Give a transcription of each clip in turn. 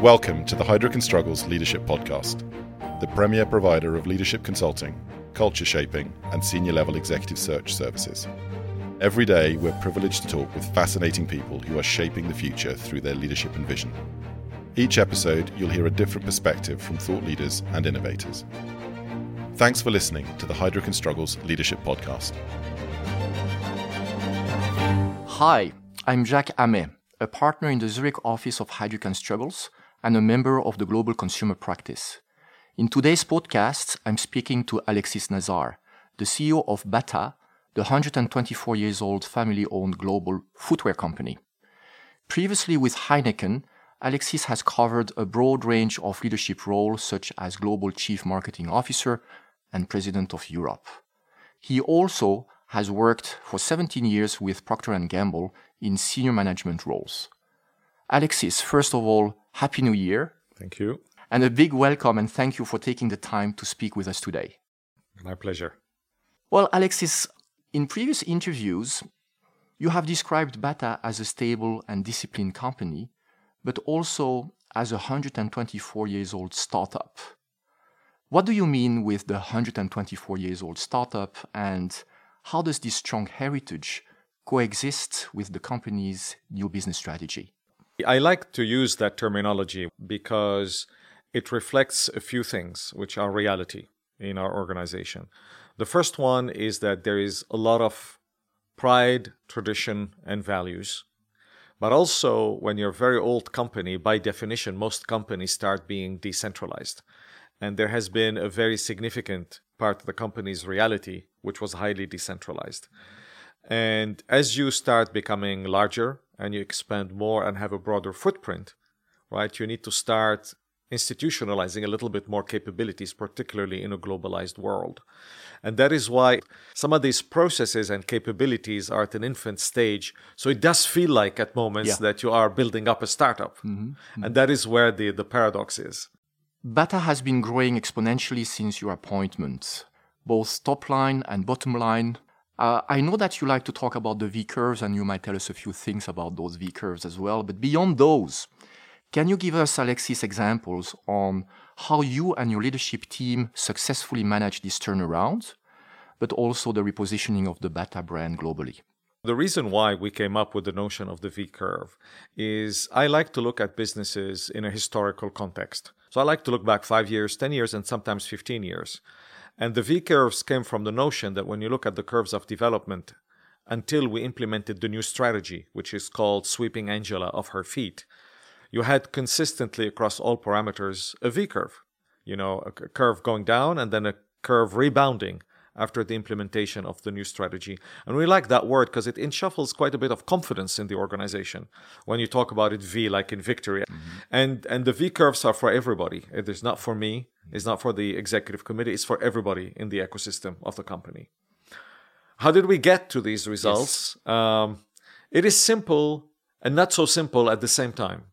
Welcome to the Heidrick Struggles Leadership Podcast, the premier provider of leadership consulting, culture shaping, and senior level executive search services. Every day, we're privileged to talk with fascinating people who are shaping the future through their leadership and vision. Each episode, you'll hear a different perspective from thought leaders and innovators. Thanks for listening to the Heidrick and Struggles Leadership Podcast. Hi, I'm Jacques Amey, a partner in the Zurich office of Heidrick and Struggles and a member of the global consumer practice. In today's podcast, I'm speaking to Alexis Nasard, the CEO of Bata, the 124 years old family owned global footwear company. Previously with Heineken, Alexis has covered a broad range of leadership roles such as global chief marketing officer and president of Europe. He also has worked for 17 years with Procter & Gamble in senior management roles. Alexis, first of all, Happy New Year. Thank you. And a big welcome and thank you for taking the time to speak with us today. My pleasure. Well, Alexis, in previous interviews, you have described Bata as a stable and disciplined company, but also as a 124 years old startup. What do you mean with the 124 years old startup, and how does this strong heritage coexist with the company's new business strategy? I like to use that terminology because it reflects a few things which are reality in our organization. The first one is that there is a lot of pride, tradition, and values. But also, when you're a very old company, by definition, most companies start being decentralized. And there has been a very significant part of the company's reality, which was highly decentralized. And as you start becoming larger and you expand more and have a broader footprint, right, you need to start institutionalizing a little bit more capabilities, particularly in a globalized world. And that is why some of these processes and capabilities are at an infant stage. So it does feel like at moments Yeah. that you are building up a startup. Mm-hmm. Mm-hmm. And that is where the, the paradox is. Bata has been growing exponentially since your appointment, both top line and bottom line. Uh, I know that you like to talk about the V curves, and you might tell us a few things about those V curves as well. But beyond those, can you give us, Alexis, examples on how you and your leadership team successfully managed this turnaround, but also the repositioning of the Bata brand globally? The reason why we came up with the notion of the V curve is I like to look at businesses in a historical context. So I like to look back five years, 10 years, and sometimes 15 years. And the V curves came from the notion that when you look at the curves of development, until we implemented the new strategy, which is called Sweeping Angela off her feet, you had consistently across all parameters a V curve. You know, a curve going down and then a curve rebounding after the implementation of the new strategy. And we like that word because it inshuffles quite a bit of confidence in the organization when you talk about it V, like in victory. And and the V curves are for everybody. It is not for me. It's not for the executive committee. It's for everybody in the ecosystem of the company. How did we get to these results? Um, it is simple and not so simple at the same time.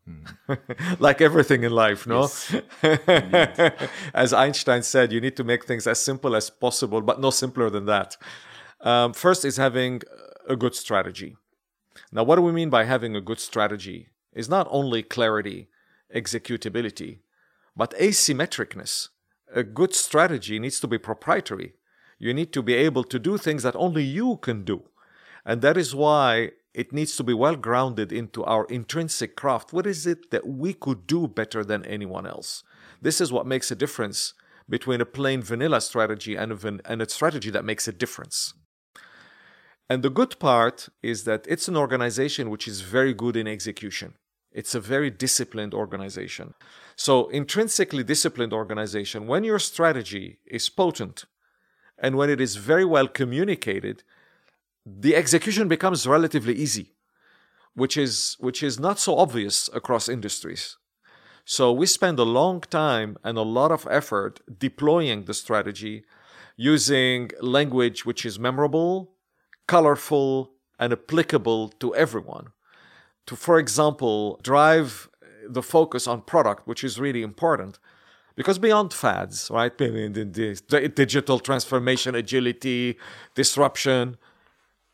like everything in life, no? as Einstein said, you need to make things as simple as possible, but no simpler than that. Um, first is having a good strategy. Now, what do we mean by having a good strategy? Is not only clarity, executability, but asymmetricness. A good strategy needs to be proprietary. You need to be able to do things that only you can do. And that is why it needs to be well grounded into our intrinsic craft. What is it that we could do better than anyone else? This is what makes a difference between a plain vanilla strategy and a, van- and a strategy that makes a difference. And the good part is that it's an organization which is very good in execution. It's a very disciplined organization. So, intrinsically disciplined organization, when your strategy is potent and when it is very well communicated, the execution becomes relatively easy, which is which is not so obvious across industries. So we spend a long time and a lot of effort deploying the strategy using language which is memorable, colorful, and applicable to everyone. To, for example, drive the focus on product, which is really important. Because beyond fads, right? the- Digital transformation, agility, disruption,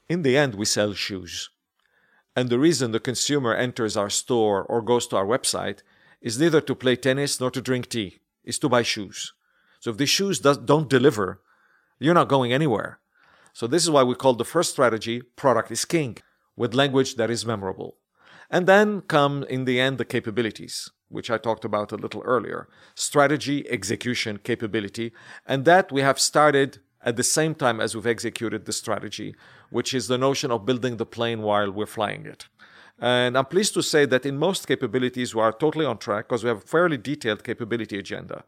in the end, we sell shoes. And the reason the consumer enters our store or goes to our website is neither to play tennis nor to drink tea, is to buy shoes. So if the shoes don't deliver, you're not going anywhere. So this is why we call the first strategy product is king with language that is memorable. And then come in the end the capabilities, which I talked about a little earlier. Strategy, execution, capability. And that we have started at the same time as we've executed the strategy, which is the notion of building the plane while we're flying it. And I'm pleased to say that in most capabilities, we are totally on track because we have a fairly detailed capability agenda.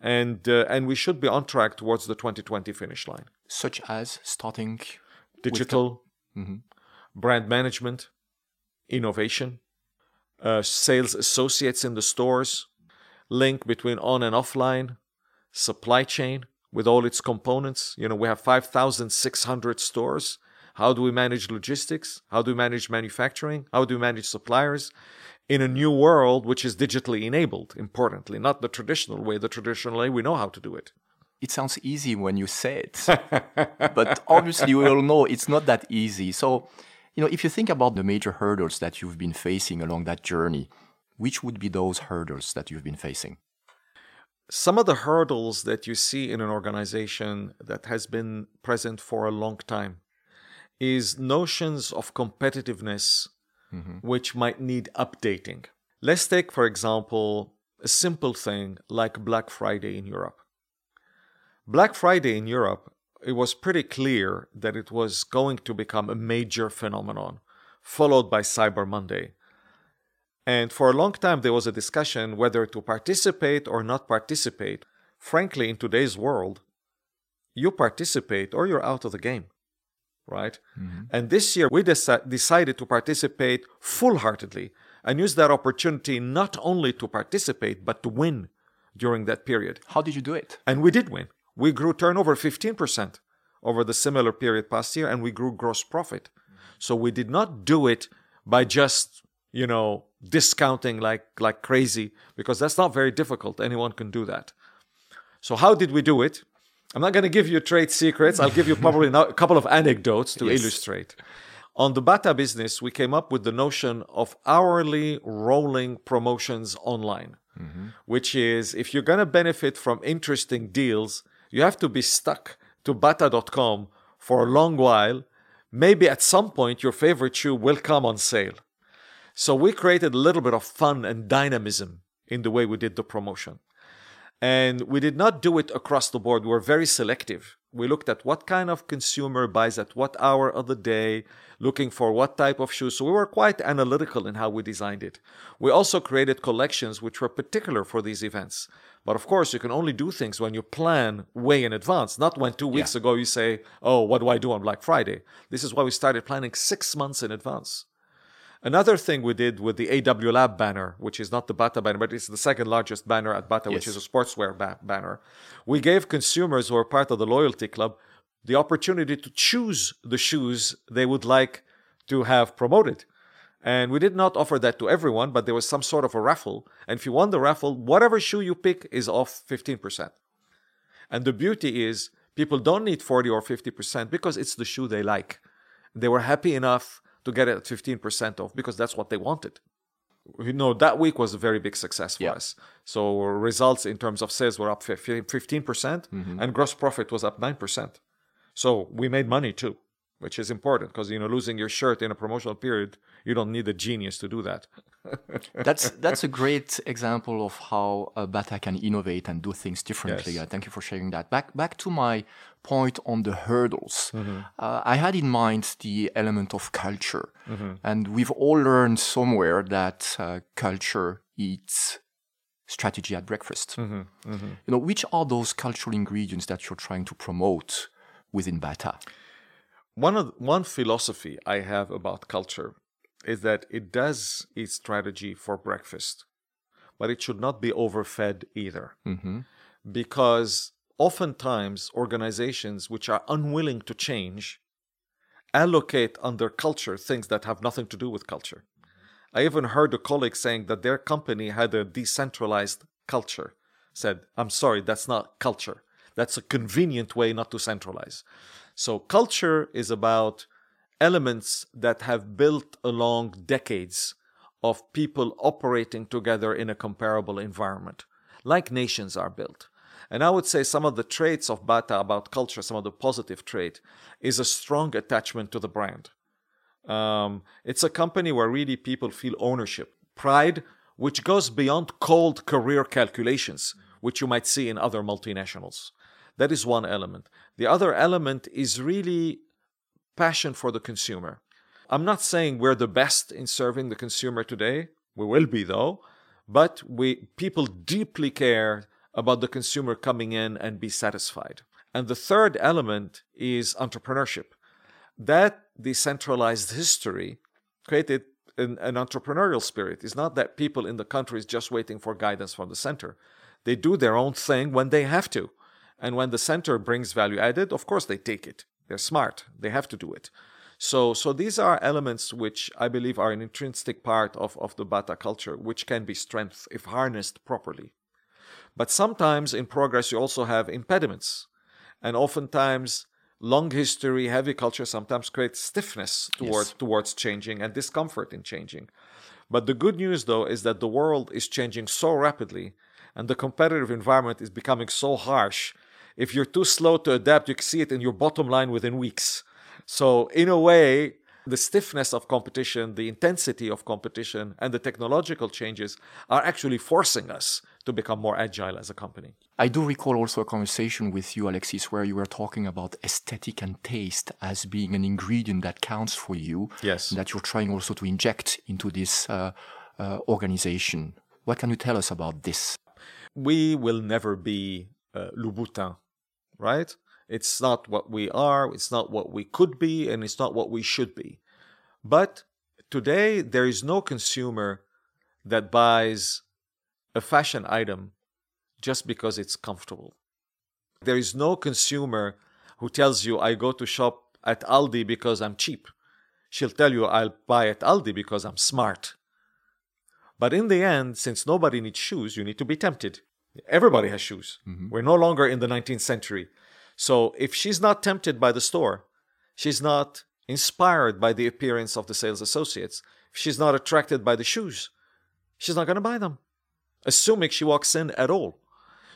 And, uh, and we should be on track towards the 2020 finish line. Such as starting digital, mm-hmm. brand management, innovation, uh, sales associates in the stores, link between on and offline, supply chain with all its components. You know, we have 5,600 stores. How do we manage logistics? How do we manage manufacturing? How do we manage suppliers? In a new world, which is digitally enabled, importantly, not the traditional way. The traditional way, we know how to do it. It sounds easy when you say it, but obviously, we all know it's not that easy. So, you know, if you think about the major hurdles that you've been facing along that journey, which would be those hurdles that you've been facing? Some of the hurdles that you see in an organization that has been present for a long time is notions of competitiveness mm-hmm. which might need updating. Let's take, for example, a simple thing like Black Friday in Europe. Black Friday in Europe it was pretty clear that it was going to become a major phenomenon, followed by Cyber Monday. And for a long time, there was a discussion whether to participate or not participate. Frankly, in today's world, you participate or you're out of the game, right? Mm-hmm. And this year, we deci- decided to participate full heartedly and use that opportunity not only to participate, but to win during that period. How did you do it? And we did win. We grew turnover 15% over the similar period past year, and we grew gross profit. So we did not do it by just, you know, discounting like, like crazy, because that's not very difficult. Anyone can do that. So how did we do it? I'm not going to give you trade secrets. I'll give you probably a couple of anecdotes to yes. illustrate. On the Bata business, we came up with the notion of hourly rolling promotions online, mm-hmm. which is if you're going to benefit from interesting deals, you have to be stuck to bata.com for a long while. Maybe at some point your favorite shoe will come on sale. So we created a little bit of fun and dynamism in the way we did the promotion. And we did not do it across the board. We were very selective. We looked at what kind of consumer buys at what hour of the day, looking for what type of shoes. So we were quite analytical in how we designed it. We also created collections which were particular for these events. But of course, you can only do things when you plan way in advance, not when two weeks yeah. ago you say, Oh, what do I do on Black Friday? This is why we started planning six months in advance. Another thing we did with the AW Lab banner, which is not the Bata banner, but it's the second largest banner at Bata, yes. which is a sportswear ba- banner. We gave consumers who are part of the loyalty club the opportunity to choose the shoes they would like to have promoted. And we did not offer that to everyone, but there was some sort of a raffle. And if you won the raffle, whatever shoe you pick is off 15%. And the beauty is, people don't need 40 or 50% because it's the shoe they like. They were happy %enough to get it at 15% off because that's what they wanted. You know, that week was a very big success for yeah. us. So results in terms of sales were up 15% mm hmm and gross profit was up 9%. So we made money too, which is important because, you know, losing your shirt in a promotional period, you don't need a genius to do that. that's that's a great example of how uh, Bata can innovate and do things differently. Yes. Uh, thank you for sharing that. Back back to my point on the hurdles. Mm-hmm. Uh, I had in mind the element of culture, mm-hmm. and we've all learned somewhere that uh, culture eats strategy at breakfast. Mm-hmm. mm-hmm. You know, which are those cultural ingredients that you're trying to promote within Bata? One of one philosophy I have about culture is that it does eat strategy for breakfast, but it should not be overfed either. Mm-hmm. Because oftentimes organizations which are unwilling to change allocate under culture things that have nothing to do with culture. I even heard a colleague saying that their company had a decentralized culture. Said, I'm sorry, that's not culture. That's a convenient way not to centralize. So culture is about elements that have built along decades of people operating together in a comparable environment, like nations are built. And I would say some of the traits of Bata about culture, some of the positive trait, is a strong attachment to the brand. Um, it's a company where really people feel ownership, pride, which goes beyond cold career calculations, which you might see in other multinationals. That is one element. The other element is really passion for the consumer. I'm not saying we're the best in serving the consumer today. We will be though, but we people deeply care about the consumer coming in and be satisfied. And the third element is entrepreneurship. That decentralized history created an, an, entrepreneurial spirit. It's not that people in the country is just waiting for guidance from the center. They do their own thing when they have to. And when the center brings value added, of course they take it. They're smart. They have to do it. So, so these are elements which I believe are an intrinsic part of, of the Bata culture, which can be strength if harnessed properly. But sometimes in progress, you also have impediments. And oftentimes, long history, heavy culture sometimes creates stiffness towards, yes. towards changing and discomfort in changing. But the good news, though, is that the world is changing so rapidly and the competitive environment is becoming so harsh. If you're too slow to adapt, you can see it in your bottom line within weeks. So, in a way, the stiffness of competition, the intensity of competition, and the technological changes are actually forcing us to become more agile as a company. I do recall also a conversation with you, Alexis, where you were talking about aesthetic and taste as being an ingredient that counts for you. Yes. that you're trying also to inject into this uh, uh, organization. What can you tell us about this? We will never be uh, Louboutin, right? It's not what we are, it's not what we could be, and it's not what we should be. But today, there is no consumer that buys a fashion item just because it's comfortable. There is no consumer who tells you, I go to shop at Aldi because I'm cheap. She'll tell you, I'll buy at Aldi because I'm smart. But in the end, since nobody needs shoes, you need to be tempted. Everybody has shoes. Mm-hmm. We're no longer in the 19th century. So if she's not tempted by the store, she's not inspired by the appearance of the sales associates, if she's not attracted by the shoes, she's not going to buy them, assuming she walks in at all.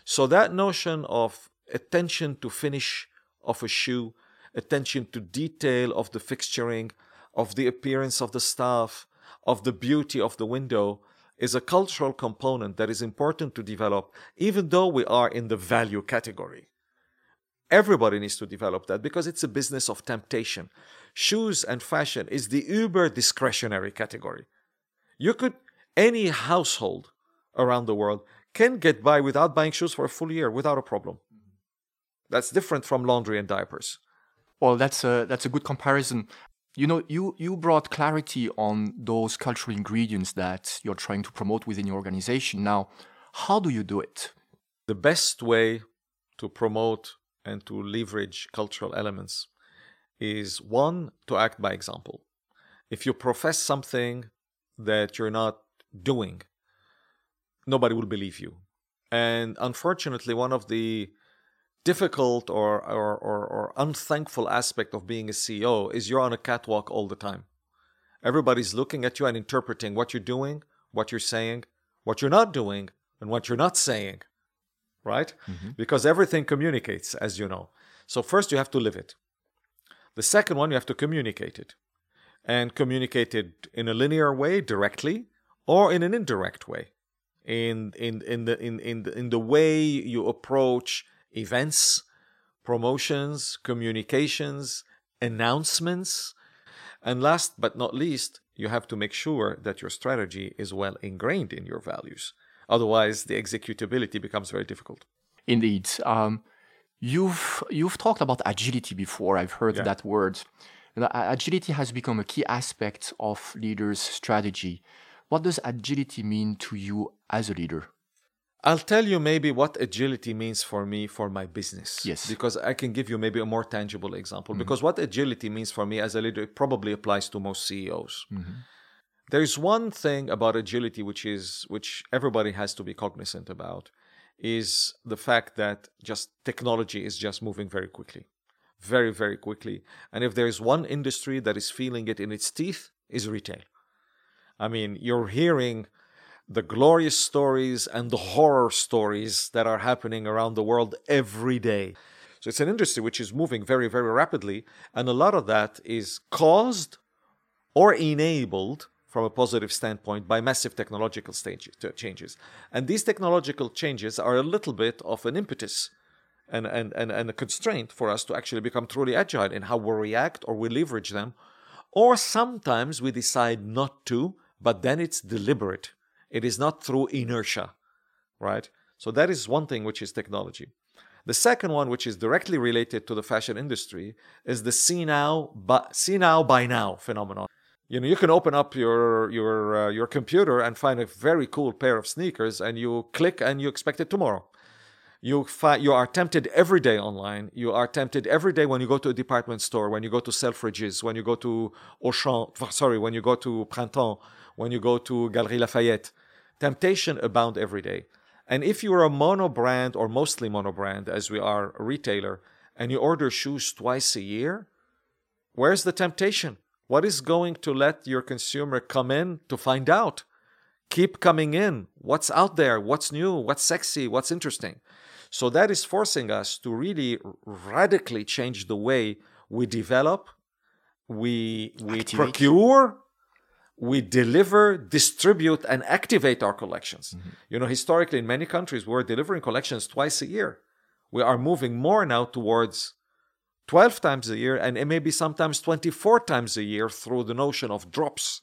So that notion of attention to finish of a shoe, attention to detail of the fixturing, of the appearance of the staff, of the beauty of the window is a cultural component that is important to develop, even though we are in the value category. Everybody needs to develop that because it's a business of temptation. Shoes and fashion is the uber discretionary category. You could, any household around the world can get by without buying shoes for a full year without a problem. That's different from laundry and diapers. Well, that's a, that's a good comparison. You know, you, you brought clarity on those cultural ingredients that you're trying to promote within your organization. Now, how do you do it? The best way to promote and to leverage cultural elements is one, to act by example. If you profess something that you're not doing, nobody will believe you. And unfortunately, one of the difficult or, or, or, or, unthankful aspect of being a CEO is you're on a catwalk all the time. Everybody's looking at you and interpreting what you're doing, what you're saying, what you're not doing, and what you're not saying right? Mm-hmm. Because everything communicates, as you know. So, first you have to live it. The second one, you have to communicate it. And communicate it in a linear way, directly, or in an indirect way. In, in, in, the, in, in, the, in the way you approach events, promotions, communications, announcements. And last but not least, you have to make sure that your strategy is well ingrained in your values. Otherwise, the executability becomes very difficult. Indeed. Um, you've you've talked about agility before. I've heard yeah. that word. Know, agility has become a key aspect of leaders' strategy. What does agility mean to you as a leader? I'll tell you maybe what agility means for me for my business. Yes. Because I can give you maybe a more tangible example. Mm-hmm. Because what agility means for me as a leader, it probably applies to most CEOs. Mm-hmm. There's one thing about agility which is which everybody has to be cognizant about is the fact that just technology is just moving very quickly. Very, very quickly. And if there is one industry that is feeling it in its teeth, is retail. I mean, you're hearing the glorious stories and the horror stories that are happening around the world every day. So it's an industry which is moving very, very rapidly. And a lot of that is caused or enabled from a positive standpoint by massive technological uh, changes. And these technological changes are a little bit of an impetus and, and, and, and a constraint for us to actually become truly agile in how we react or we leverage them. Or sometimes we decide not to, but then it's deliberate. It is not through inertia, right? So that is one thing which is technology. The second one, which is directly related to the fashion industry, is the see now, but see now buy now phenomenon. You know, you can open up your your uh, your computer and find a very cool pair of sneakers, and you click and you expect it tomorrow. You fi- you are tempted every day online. You are tempted every day when you go to a department store, when you go to Selfridges, when you go to Auchan. Sorry, when you go to Printemps, when you go to Galeries Lafayette. Temptation abound every day. And if you're a mono brand or mostly mono brand, as we are a retailer, and you order shoes twice a year, where's the temptation? What is going to let your consumer come in to find out? Keep coming in. What's out there? What's new? What's sexy? What's interesting? So that is forcing us to really radically change the way we develop, we we Activate. procure, we deliver, distribute, and activate our collections. Mm-hmm. You know, historically, in many countries, we're delivering collections twice a year. We are moving more now towards 12 times a year and maybe sometimes 24 times a year through the notion of drops.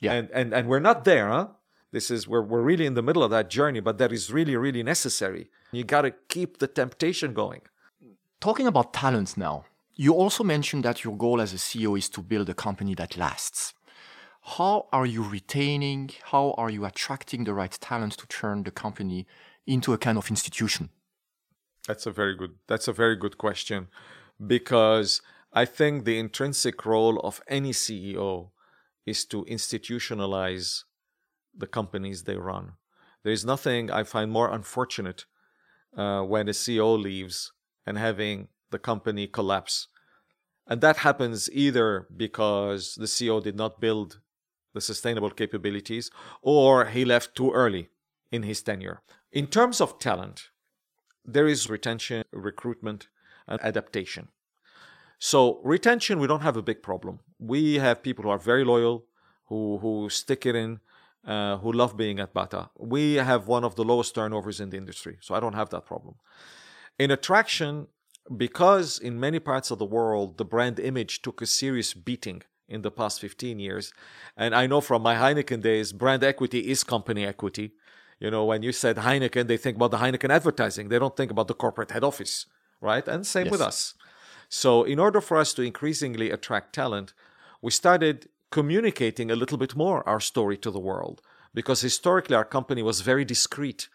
Yeah. And, and, and we're not there, huh? This is, we're, we're really in the middle of that journey, but that is really, really necessary. You got to keep the temptation going. Talking about talents now, you also mentioned that your goal as a CEO is to build a company that lasts how are you retaining, how are you attracting the right talent to turn the company into a kind of institution? That's a very good that's a very good question because I think the intrinsic role of any CEO is to institutionalize the companies they run. There is nothing I find more unfortunate uh, when a CEO leaves and having the company collapse. And that happens either because the CEO did not build the sustainable capabilities, or he left too early in his tenure. In terms of talent, there is retention, recruitment, and adaptation. So, retention, we don't have a big problem. We have people who are very loyal, who, who stick it in, uh, who love being at Bata. We have one of the lowest turnovers in the industry, so I don't have that problem. In attraction, because in many parts of the world the brand image took a serious beating in the past 15 years. And I know from my Heineken days, brand equity is company equity. You know, when you said Heineken, they think about the Heineken advertising. They don't think about the corporate head office, right? And same yes. with us. So, in order for us to increasingly attract talent, we started communicating a little bit more our story to the world because historically our company was very discreet,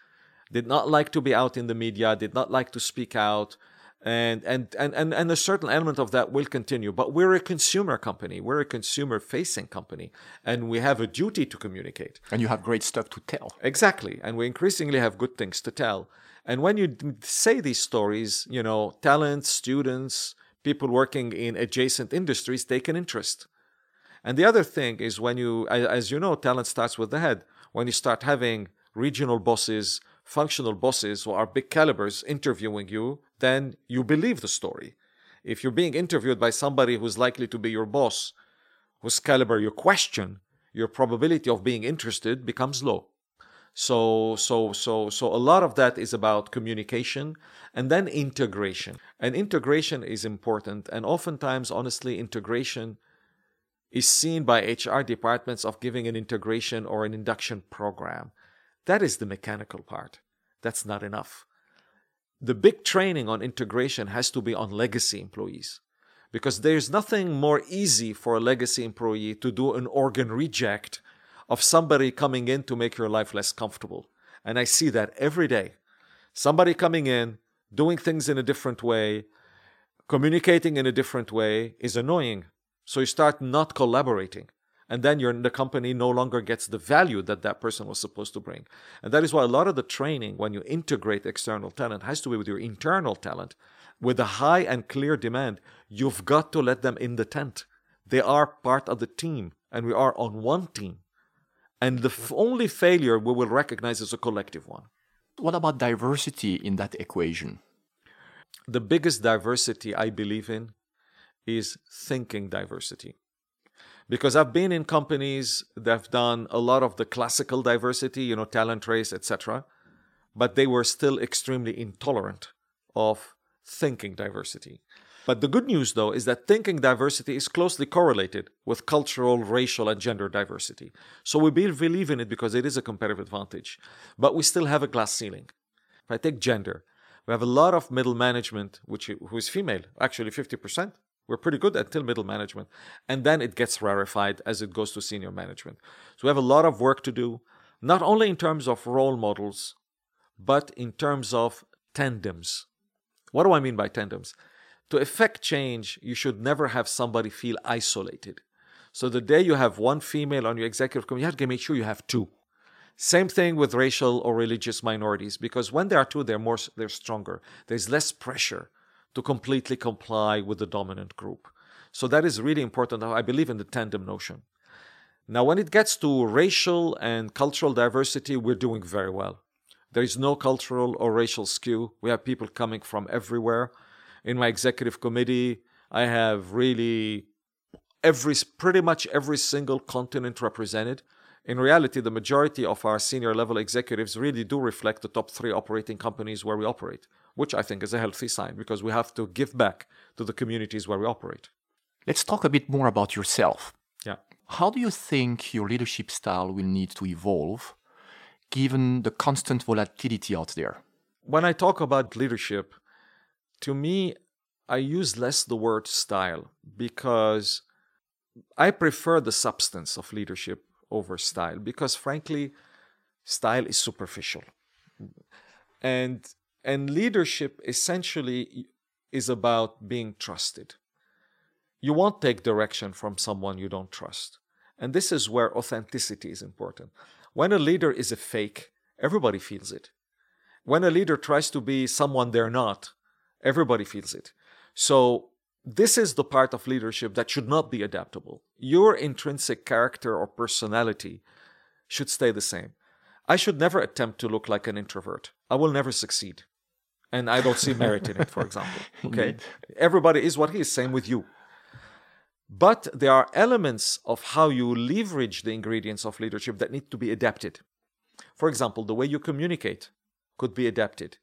did not like to be out in the media, did not like to speak out, and and and and, and a certain element of that will continue. But we're a consumer company. We're a consumer facing company. And we have a duty to communicate. And you have great stuff to tell. Exactly. And we increasingly have good things to tell. And when you say these stories you know talents students people working in adjacent industries take an interest. And the other thing is when you as you know talent starts with the head. When you start having regional bosses functional bosses who are big calibers interviewing you, then you believe the story. If you're being interviewed by somebody who's likely to be your boss, whose caliber you question, your probability of being interested becomes low. So, so, so, so a lot of that is about communication and then integration. And integration is important. And oftentimes, honestly, integration is seen by HR departments of giving an integration or an induction program. That is the mechanical part. That's not enough. The big training on integration has to be on legacy employees because there's nothing more easy for a legacy employee to do an organ reject of somebody coming in to make your life less comfortable. And I see that every day. Somebody coming in, doing things in a different way, communicating in a different way is annoying. So you start not collaborating and then your the company no longer gets the value that that person was supposed to bring and that is why a lot of the training when you integrate external talent has to be with your internal talent with a high and clear demand you've got to let them in the tent they are part of the team and we are on one team And the f- only failure we will recognize is a collective one. What about diversity in that equation? The biggest diversity I believe in is thinking diversity. Because I've been in companies that have done a lot of the classical diversity, you know, talent race, etc., but they were still extremely intolerant of thinking diversity. But the good news, though, is that thinking diversity is closely correlated with cultural, racial, and gender diversity. So we believe in it because it is a competitive advantage. But we still have a glass ceiling. If I take gender, we have a lot of middle management, which who is female, actually 50%. We're pretty good until middle management. And then it gets rarefied as it goes to senior management. So we have a lot of work to do, not only in terms of role models, but in terms of tandems. What do I mean by tandems? To effect change, you should never have somebody feel isolated. So the day you have one female on your executive committee, you have to make sure you have two. Same thing with racial or religious minorities, because when there are two, they're more they're stronger. There's less pressure to completely comply with the dominant group. So that is really important. I believe in the tandem notion. Now, when it gets to racial and cultural diversity, we're doing very well. There is no cultural or racial skew. We have people coming from everywhere. In my executive committee, I have really every pretty much every single continent represented. In reality, the majority of our senior level executives really do reflect the top three operating companies where we operate, which I think is a healthy sign because we have to give back to the communities where we operate. Let's talk a bit more about yourself. Yeah. How do you think your leadership style will need to evolve given the constant volatility out there? When I talk about leadership, to me, I use less the word style because I prefer the substance of leadership over style because frankly style is superficial and and leadership essentially is about being trusted you won't take direction from someone you don't trust and this is where authenticity is important when a leader is a fake everybody feels it when a leader tries to be someone they're not everybody feels it so this is the part of leadership that should not be adaptable. Your intrinsic character or personality should stay the same. I should never attempt to look like an introvert. I will never succeed. And I don't see merit in it, for example. Okay? Everybody is what he is, same with you. But there are elements of how you leverage the ingredients of leadership that need to be adapted. For example, the way you communicate could be adapted.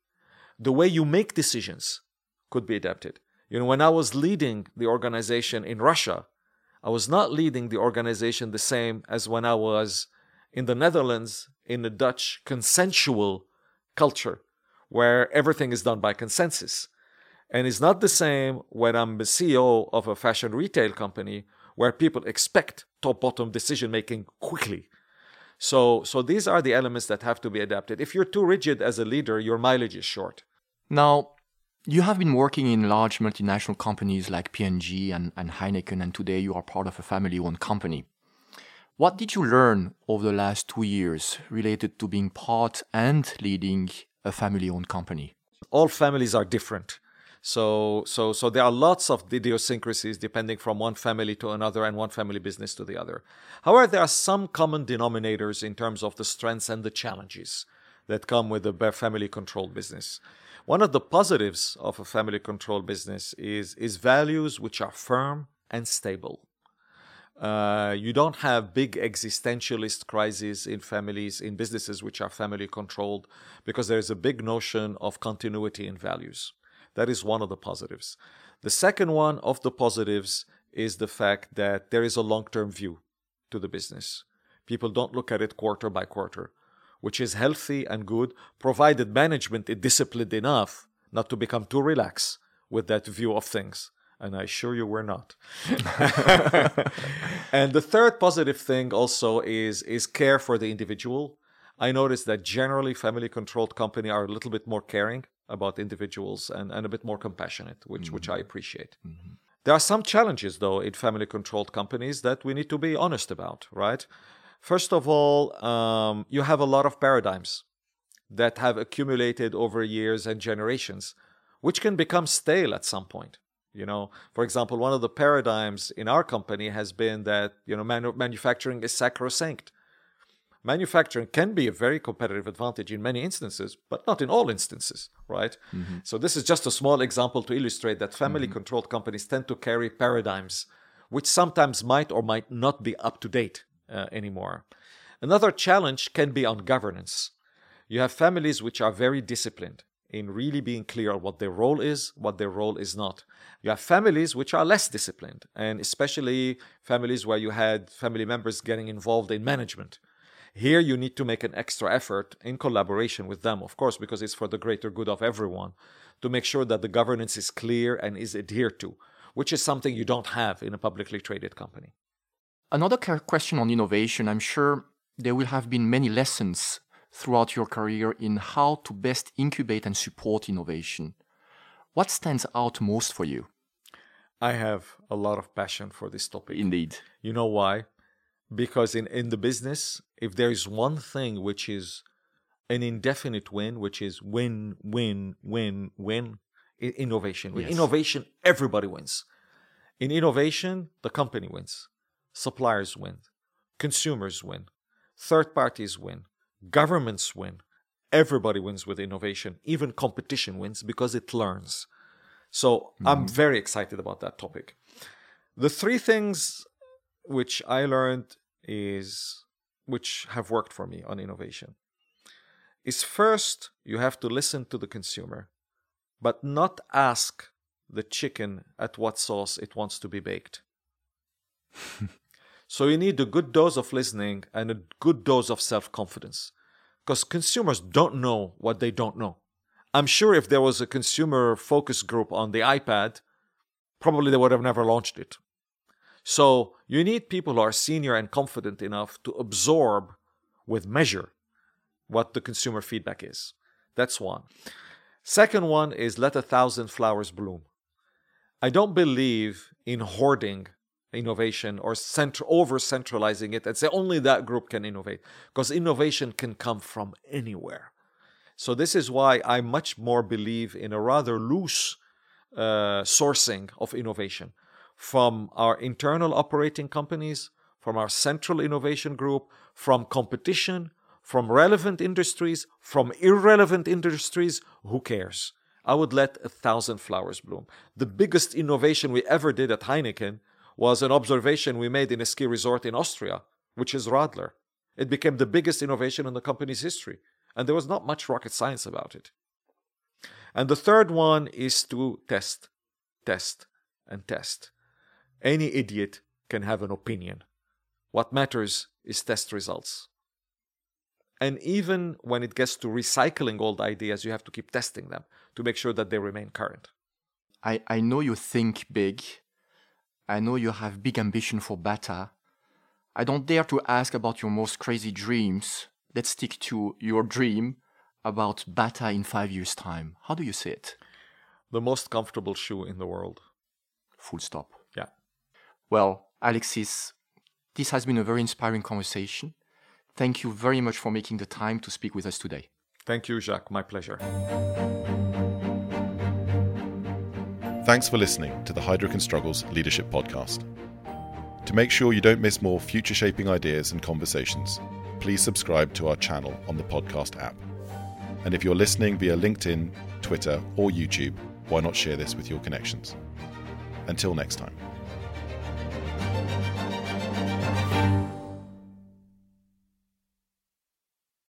The way you make decisions could be adapted you know, when I was leading the organization in Russia, I was not leading the organization the same as when I was in the Netherlands in the Dutch consensual culture where everything is done by consensus. And it's not the same when I'm the CEO of a fashion retail company where people expect top bottom decision making quickly. So, so these are the elements that have to be adapted. If you're too rigid as a leader, your mileage is short. Now, you have been working in large multinational companies like P&G and, and Heineken, and today you are part of a family-owned company. What did you learn over the last two years related to being part and leading a family-owned company? All families are different. So, so, so there are lots of idiosyncrasies depending from one family to another and one family business to the other. However, there are some common denominators in terms of the strengths and the challenges that come with a family controlled business. One of the positives of a family controlled business is, is values which are firm and stable. Uh, you don't have big existentialist crises in families, in businesses which are family controlled, because there is a big notion of continuity in values. That is one of the positives. The second one of the positives is the fact that there is a long term view to the business. People don't look at it quarter by quarter which is healthy and good, provided management is disciplined enough not to become too relaxed with that view of things. And I assure you we're not. and the third positive thing also is, is care for the individual. I noticed that generally family controlled company are a little bit more caring about individuals and, and a bit more compassionate, which, mm-hmm. which I appreciate. Mm-hmm. There are some challenges, though, in family controlled companies that we need to be honest about, right? First of all, um, you have a lot of paradigms that have accumulated over years and generations, which can become stale at some point. You know, for example, one of the paradigms in our company has been that you know manu- manufacturing is sacrosanct. manufacturing can be a very competitive advantage in many instances, but not in all instances, right? Mm-hmm. So, this is just a small example to illustrate that family controlled mm-hmm. companies tend to carry paradigms which sometimes might or might not be up to date uh, anymore. Another challenge can be on governance. You have families which are very disciplined in really being clear on what their role is, what their role is not. You have families which are less disciplined, and especially families where you had family members getting involved in management. Here, you need to make an extra effort in collaboration with them, of course, because it's for the greater good of everyone, to make sure that the governance is clear and is adhered to, which is something you don't have in a publicly traded company. Another question on innovation. I'm sure there will have been many lessons throughout your career in how to best incubate and support innovation. What stands out most for you? I have a lot of passion for this topic. Indeed. You know why? Because in, in the business, if there is one thing which is an indefinite win, which is win, win, win, win, innovation. With yes. innovation, everybody wins. In innovation, the company wins, suppliers win, consumers win, third parties win, governments win. Everybody wins with innovation. Even competition wins because it learns. So mm-hmm. I'm very excited about that topic. The three things which I learned is which have worked for me on innovation is first you have to listen to the consumer but not ask the chicken at what sauce it wants to be baked. so you need a good dose of listening and a good dose of self confidence because consumers don't know what they don't know. I'm sure if there was a consumer focus group on the iPad, probably they would have never launched it. So you need people who are senior and confident enough to absorb with measure what the consumer feedback is. That's one. Second one is let a thousand flowers bloom. I don't believe in hoarding innovation or over centralizing it and say only that group can innovate because innovation can come from anywhere. So, this is why I much more believe in a rather loose uh, sourcing of innovation from our internal operating companies, from our central innovation group, from competition, from relevant industries, from irrelevant industries, who cares? I would let a thousand flowers bloom. The biggest innovation we ever did at Heineken was an observation we made in a ski resort in Austria, which is Radler. It became the biggest innovation in the company's history, and there was not much rocket science about it. And the third one is to test, test, and test. Any idiot can have an opinion. What matters is test results. And even when it gets to recycling old ideas, you have to keep testing them to make sure that they remain current. I, I know you think big. I know you have big ambition for Bata. I don't dare to ask about your most crazy dreams. Let's stick to your dream about Bata in five years' time. How do you see it? The most comfortable shoe in the world. Full stop. Yeah. Well, Alexis, this has been a very inspiring conversation. Thank you very much for making the time to speak with us today. Thank you, Jacques. My pleasure. Thanks for listening to the Heidrick & Struggles Leadership Podcast. To make sure you don't miss more future shaping ideas and conversations, please subscribe to our channel on the podcast app. And if you're listening via LinkedIn, Twitter, or YouTube, why not share this with your connections? Until next time.